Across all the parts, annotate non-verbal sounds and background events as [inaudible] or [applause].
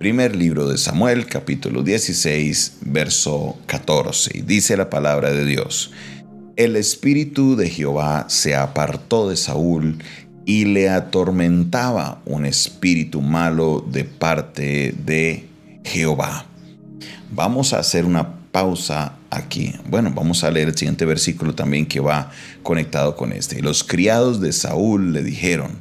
Primer libro de Samuel, capítulo 16, verso 14. Y dice la palabra de Dios. El espíritu de Jehová se apartó de Saúl y le atormentaba un espíritu malo de parte de Jehová. Vamos a hacer una pausa aquí. Bueno, vamos a leer el siguiente versículo también que va conectado con este. Los criados de Saúl le dijeron,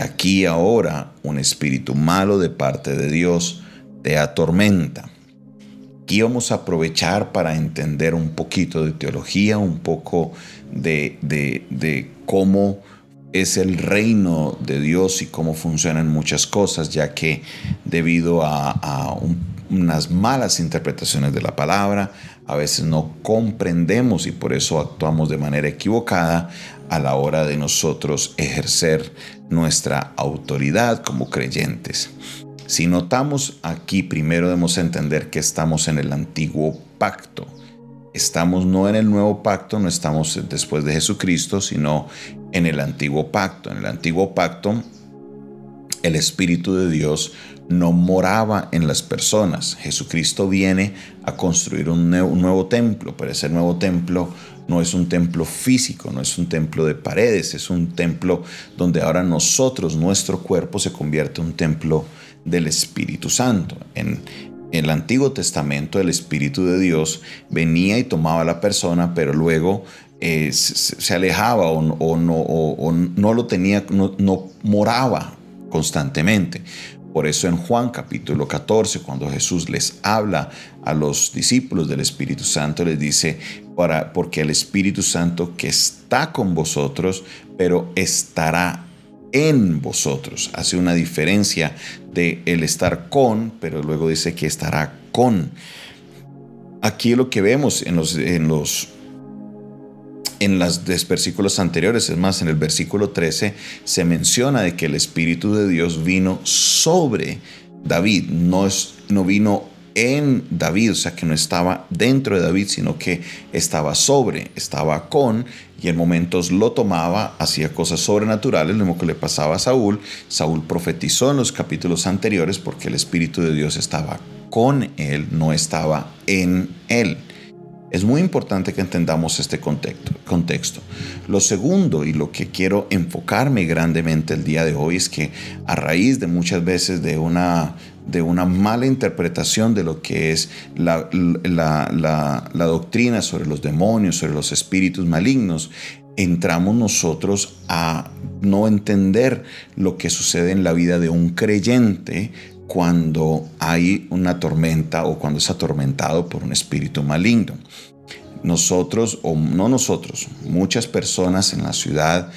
Aquí ahora un espíritu malo de parte de Dios te atormenta. Aquí vamos a aprovechar para entender un poquito de teología, un poco de, de, cómo es el reino de Dios y cómo funcionan muchas cosas, ya que debido a, unas malas interpretaciones de la palabra, a veces no comprendemos y por eso actuamos de manera equivocada a la hora de nosotros ejercer nuestra autoridad como creyentes. Si notamos aquí, primero debemos entender que estamos en el antiguo pacto. Estamos no en el nuevo pacto, no estamos después de Jesucristo, sino en el antiguo pacto. En el antiguo pacto, el Espíritu de Dios no moraba en las personas. Jesucristo viene a construir un nuevo, templo, pero ese nuevo templo no es un templo físico, no es un templo de paredes, es un templo donde ahora nosotros, nuestro cuerpo, se convierte en un templo del Espíritu Santo. En, el Antiguo Testamento el Espíritu de Dios venía y tomaba a la persona, pero luego eh, se, alejaba o, no, no, lo tenía, no moraba constantemente. Por eso en Juan capítulo 14, cuando Jesús les habla a los discípulos del Espíritu Santo, les dice, para, porque el Espíritu Santo que está con vosotros, pero estará en vosotros. Hace una diferencia de el estar con, pero luego dice que estará con. Aquí lo que vemos en los, en los en los versículos anteriores, es más, en el versículo 13 se menciona de que el Espíritu de Dios vino sobre David, no, es, no vino en David, o sea que no estaba dentro de David, sino que estaba sobre, estaba con, y en momentos lo tomaba, hacía cosas sobrenaturales, lo mismo que le pasaba a Saúl. Saúl profetizó en los capítulos anteriores porque el Espíritu de Dios estaba con él, no estaba en él. Es muy importante que entendamos este contexto. Lo segundo y lo que quiero enfocarme grandemente el día de hoy es que a raíz de muchas veces de una, de una mala interpretación de lo que es la, la, doctrina sobre los demonios, sobre los espíritus malignos, entramos nosotros a no entender lo que sucede en la vida de un creyente cuando hay una tormenta o cuando es atormentado por un espíritu maligno. Nosotros, o no nosotros, muchas personas en la ciudad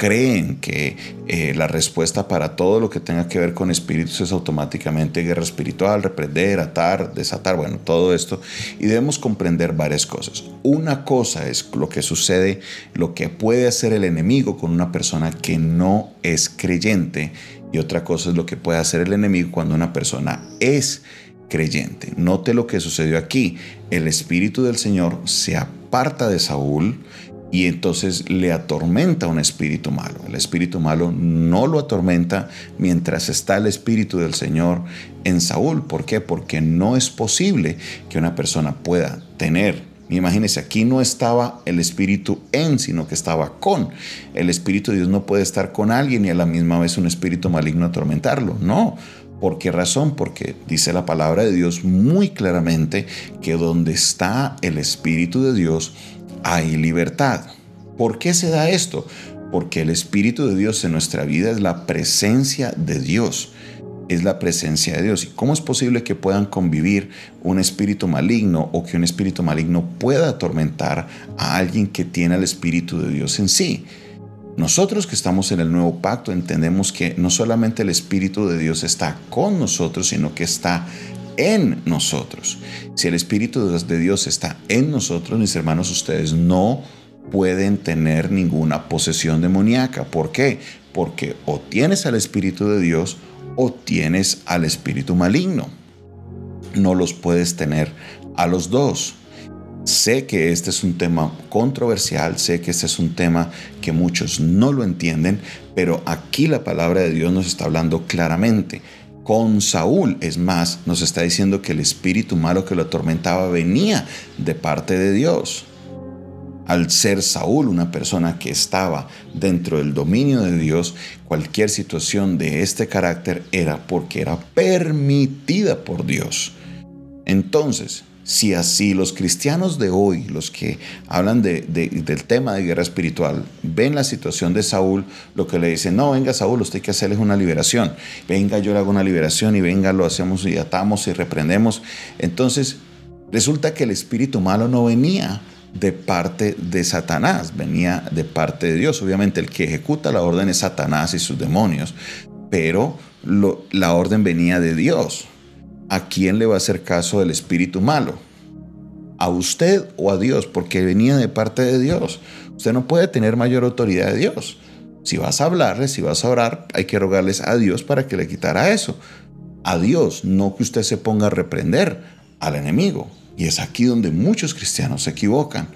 creen que eh, la respuesta para todo lo que tenga que ver con espíritus es automáticamente guerra espiritual, reprender, atar, desatar, bueno, todo esto. Y debemos comprender varias cosas. Una cosa es lo que sucede, lo que puede hacer el enemigo con una persona que no es creyente y otra cosa es lo que puede hacer el enemigo cuando una persona es creyente. Note lo que sucedió aquí. El Espíritu del Señor se aparta de Saúl y entonces le atormenta un espíritu malo. El espíritu malo no lo atormenta mientras está el Espíritu del Señor en Saúl. ¿Por qué? Porque no es posible que una persona pueda tener Imagínense, aquí no estaba el Espíritu en, sino que estaba con. El Espíritu de Dios no puede estar con alguien y a la misma vez un espíritu maligno atormentarlo. No. ¿Por qué razón? Porque dice la palabra de Dios muy claramente que donde está el Espíritu de Dios hay libertad. ¿Por qué se da esto? Porque el Espíritu de Dios en nuestra vida es la presencia de Dios es la presencia de Dios. ¿Y cómo es posible que puedan convivir un espíritu maligno o que un espíritu maligno pueda atormentar a alguien que tiene el espíritu de Dios en sí? Nosotros que estamos en el nuevo pacto entendemos que no solamente el espíritu de Dios está con nosotros, sino que está en nosotros. Si el espíritu de Dios está en nosotros, mis hermanos, ustedes no pueden tener ninguna posesión demoníaca. ¿Por qué? Porque o tienes al espíritu de Dios o tienes al espíritu maligno. No los puedes tener a los dos. Sé que este es un tema controversial, sé que este es un tema que muchos no lo entienden, pero aquí la palabra de Dios nos está hablando claramente. Con Saúl. Es más, nos está diciendo que el espíritu malo que lo atormentaba venía de parte de Dios. Al ser Saúl una persona que estaba dentro del dominio de Dios, cualquier situación de este carácter era porque era permitida por Dios. Entonces, si así los cristianos de hoy, los que hablan de, del tema de guerra espiritual, ven la situación de Saúl, lo que le dicen, no, venga Saúl, usted hay que hacerle una liberación, venga yo le hago una liberación y venga lo hacemos y atamos y reprendemos. Entonces, resulta que el espíritu malo no venía de parte de Satanás, venía de parte de Dios. Obviamente el que ejecuta la orden es Satanás y sus demonios, pero la orden venía de Dios. ¿A quién le va a hacer caso el espíritu malo? ¿A usted o a Dios? Porque venía de parte de Dios. Usted no puede tener mayor autoridad de Dios. Si vas a hablarle, si vas a orar, hay que rogarles a Dios para que le quitara eso. A Dios, no que usted se ponga a reprender al enemigo. Y es aquí donde muchos cristianos se equivocan.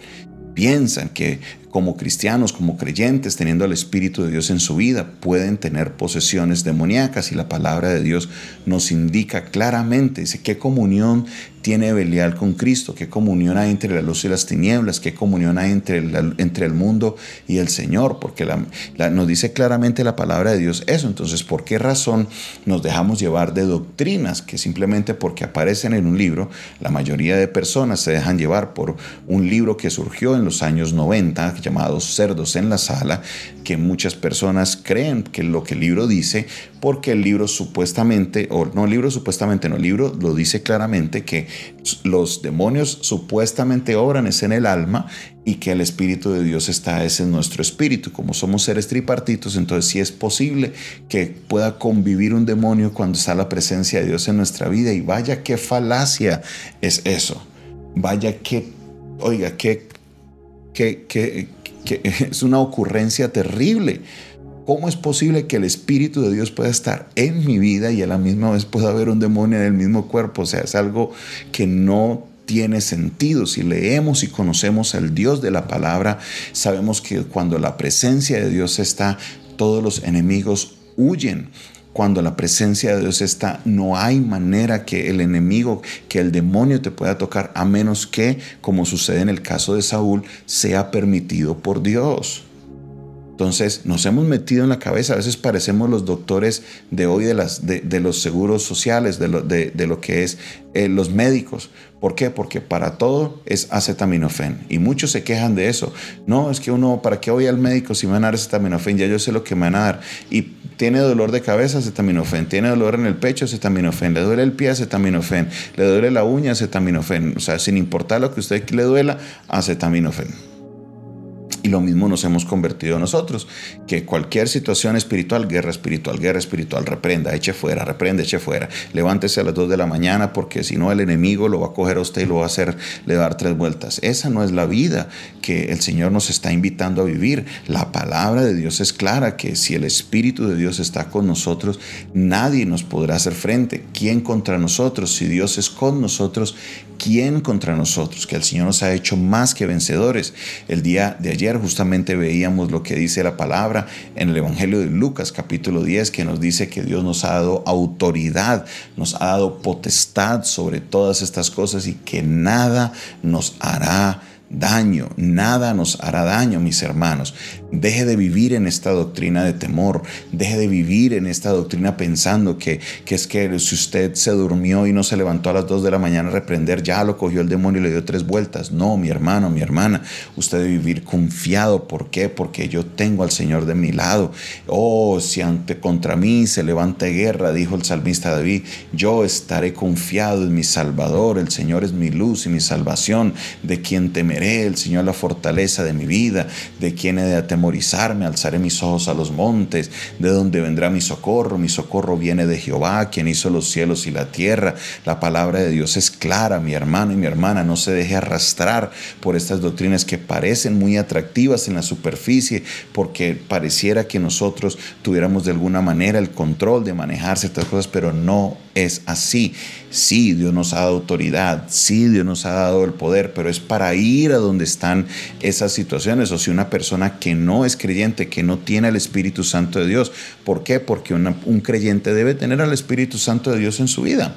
Piensan que como cristianos, como creyentes, teniendo el Espíritu de Dios en su vida, pueden tener posesiones demoníacas y la palabra de Dios nos indica claramente, dice, qué comunión tiene Belial con Cristo, qué comunión hay entre la luz y las tinieblas, qué comunión hay entre, entre el mundo y el Señor, porque nos dice claramente la palabra de Dios eso. Entonces, ¿por qué razón nos dejamos llevar de doctrinas que simplemente porque aparecen en un libro, la mayoría de personas se dejan llevar por un libro que surgió en los años 90, llamados cerdos en la sala, que muchas personas creen que lo que el libro dice, porque el libro supuestamente, o no, el libro supuestamente no, el libro lo dice claramente que los demonios supuestamente obran es en el alma y que el Espíritu de Dios está es en nuestro espíritu. Como somos seres tripartitos, entonces sí es posible que pueda convivir un demonio cuando está la presencia de Dios en nuestra vida. Y vaya qué falacia es eso. Vaya qué, oiga, qué que, [laughs] es una ocurrencia terrible. ¿Cómo es posible que el Espíritu de Dios pueda estar en mi vida y a la misma vez pueda haber un demonio en el mismo cuerpo? O sea, es algo que no tiene sentido. Si leemos y conocemos al Dios de la palabra, sabemos que cuando la presencia de Dios está, todos los enemigos huyen cuando la presencia de Dios está, no hay manera que el enemigo, que el demonio te pueda tocar, a menos que, como sucede en el caso de Saúl, sea permitido por Dios. Entonces nos hemos metido en la cabeza, a veces parecemos los doctores de hoy de, los seguros sociales, de lo, de, lo que es eh, los médicos. ¿Por qué? Porque para todo es acetaminofén. Y muchos se quejan de eso. No, es que uno, ¿para qué voy al médico si me van a dar acetaminofén? Ya yo sé lo que me van a dar. Y tiene dolor de cabeza, acetaminofén. Tiene dolor en el pecho, acetaminofén. Le duele el pie, acetaminofén. Le duele la uña, acetaminofén. O sea, sin importar lo que a usted le duela, acetaminofén. Y lo mismo nos hemos convertido nosotros, que cualquier situación espiritual, guerra espiritual, guerra espiritual, reprenda, eche fuera, reprende, eche fuera. Levántese a las 2 de la mañana porque si no el enemigo lo va a coger a usted y lo va a hacer, le va a dar tres vueltas. Esa no es la vida que el Señor nos está invitando a vivir. La palabra de Dios es clara que si el Espíritu de Dios está con nosotros, nadie nos podrá hacer frente. ¿Quién contra nosotros? Si Dios es con nosotros, ¿quién contra nosotros? Que el Señor nos ha hecho más que vencedores. El día de ayer justamente veíamos lo que dice la palabra en el Evangelio de Lucas capítulo 10 que nos dice que Dios nos ha dado autoridad, nos ha dado potestad sobre todas estas cosas y que nada nos hará daño, nada nos hará daño, mis hermanos. Deje de vivir en esta doctrina de temor, deje de vivir en esta doctrina pensando que, que es que si usted se durmió y no se levantó a las 2 de la mañana a reprender, ya lo cogió el demonio y le dio tres vueltas. No, mi hermano, mi hermana, usted debe vivir confiado. ¿Por qué? Porque yo tengo al Señor de mi lado. Oh, si ante contra mí se levanta guerra, dijo el salmista David, yo estaré confiado en mi Salvador. El Señor es mi luz y mi salvación, de quien temeré el Señor la fortaleza de mi vida, de quien he de atemorizarme, alzaré mis ojos a los montes, de donde vendrá mi socorro, mi socorro viene de Jehová, quien hizo los cielos y la tierra. La palabra de Dios es clara, mi hermano y mi hermana, no se deje arrastrar por estas doctrinas que parecen muy atractivas en la superficie, porque pareciera que nosotros tuviéramos de alguna manera el control de manejar ciertas cosas, pero no es así. Sí, Dios nos ha dado autoridad, sí, Dios nos ha dado el poder, pero es para ir a donde están esas situaciones. O si una persona que no es creyente, que no tiene el Espíritu Santo de Dios, ¿por qué? Porque un creyente debe tener al Espíritu Santo de Dios en su vida.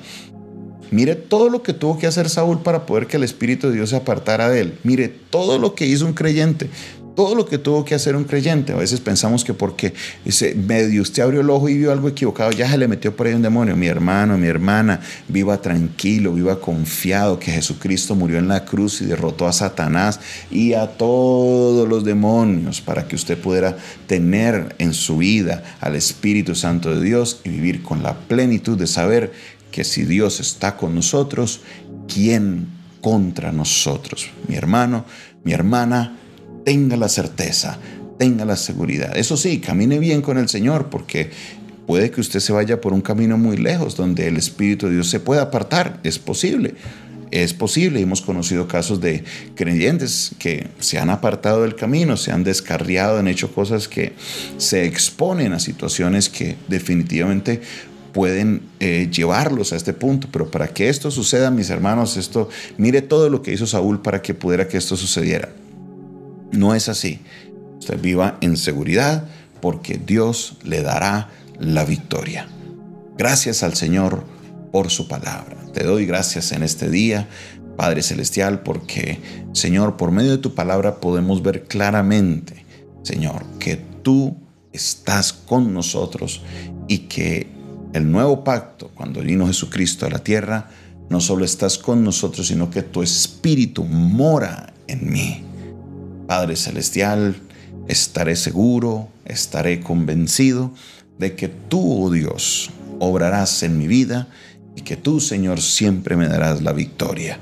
Mire todo lo que tuvo que hacer Saúl para poder que el Espíritu de Dios se apartara de él. Mire todo lo que hizo un creyente todo lo que tuvo que hacer un creyente. A veces pensamos que porque ese medio usted abrió el ojo y vio algo equivocado, ya se le metió por ahí un demonio. Mi hermano, mi hermana, viva tranquilo, viva confiado que Jesucristo murió en la cruz y derrotó a Satanás y a todos los demonios para que usted pudiera tener en su vida al Espíritu Santo de Dios y vivir con la plenitud de saber que si Dios está con nosotros, ¿quién contra nosotros? Mi hermano, mi hermana, tenga la certeza, tenga la seguridad. Eso sí, camine bien con el Señor porque puede que usted se vaya por un camino muy lejos donde el Espíritu de Dios se pueda apartar. Es posible. Es posible, hemos conocido casos de creyentes que se han apartado del camino, se han descarriado, han hecho cosas que se exponen a situaciones que definitivamente pueden eh, llevarlos a este punto. Pero para que esto suceda, mis hermanos, esto, mire todo lo que hizo Saúl para que pudiera que esto sucediera. No es así. Usted viva en seguridad porque Dios le dará la victoria. Gracias al Señor por su palabra. Te doy gracias en este día, Padre Celestial, porque, Señor, por medio de tu palabra podemos ver claramente, Señor, que tú estás con nosotros y que el nuevo pacto, cuando vino Jesucristo a la tierra, no solo estás con nosotros, sino que tu espíritu mora en mí. Padre Celestial, estaré seguro, estaré convencido de que tú, oh Dios, obrarás en mi vida y que tú, Señor, siempre me darás la victoria.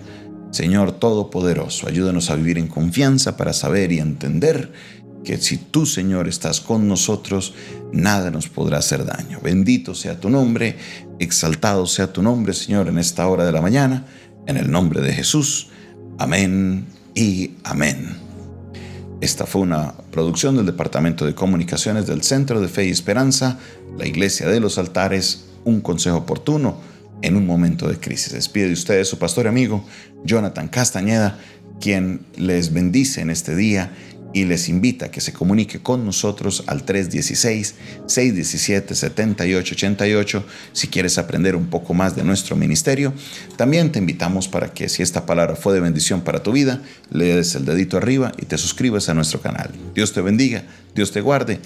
Señor Todopoderoso, ayúdanos a vivir en confianza para saber y entender que si tú, Señor, estás con nosotros, nada nos podrá hacer daño. Bendito sea tu nombre, exaltado sea tu nombre, Señor, en esta hora de la mañana, en el nombre de Jesús. Amén y amén. Esta fue una producción del Departamento de Comunicaciones del Centro de Fe y Esperanza, la Iglesia de los Altares, un consejo oportuno en un momento de crisis. Despide de ustedes su pastor y amigo, Jonathan Castañeda, quien les bendice en este día y les invita a que se comunique con nosotros al 316-617-7888 si quieres aprender un poco más de nuestro ministerio. También te invitamos para que si esta palabra fue de bendición para tu vida, le des el dedito arriba y te suscribas a nuestro canal. Dios te bendiga, Dios te guarde.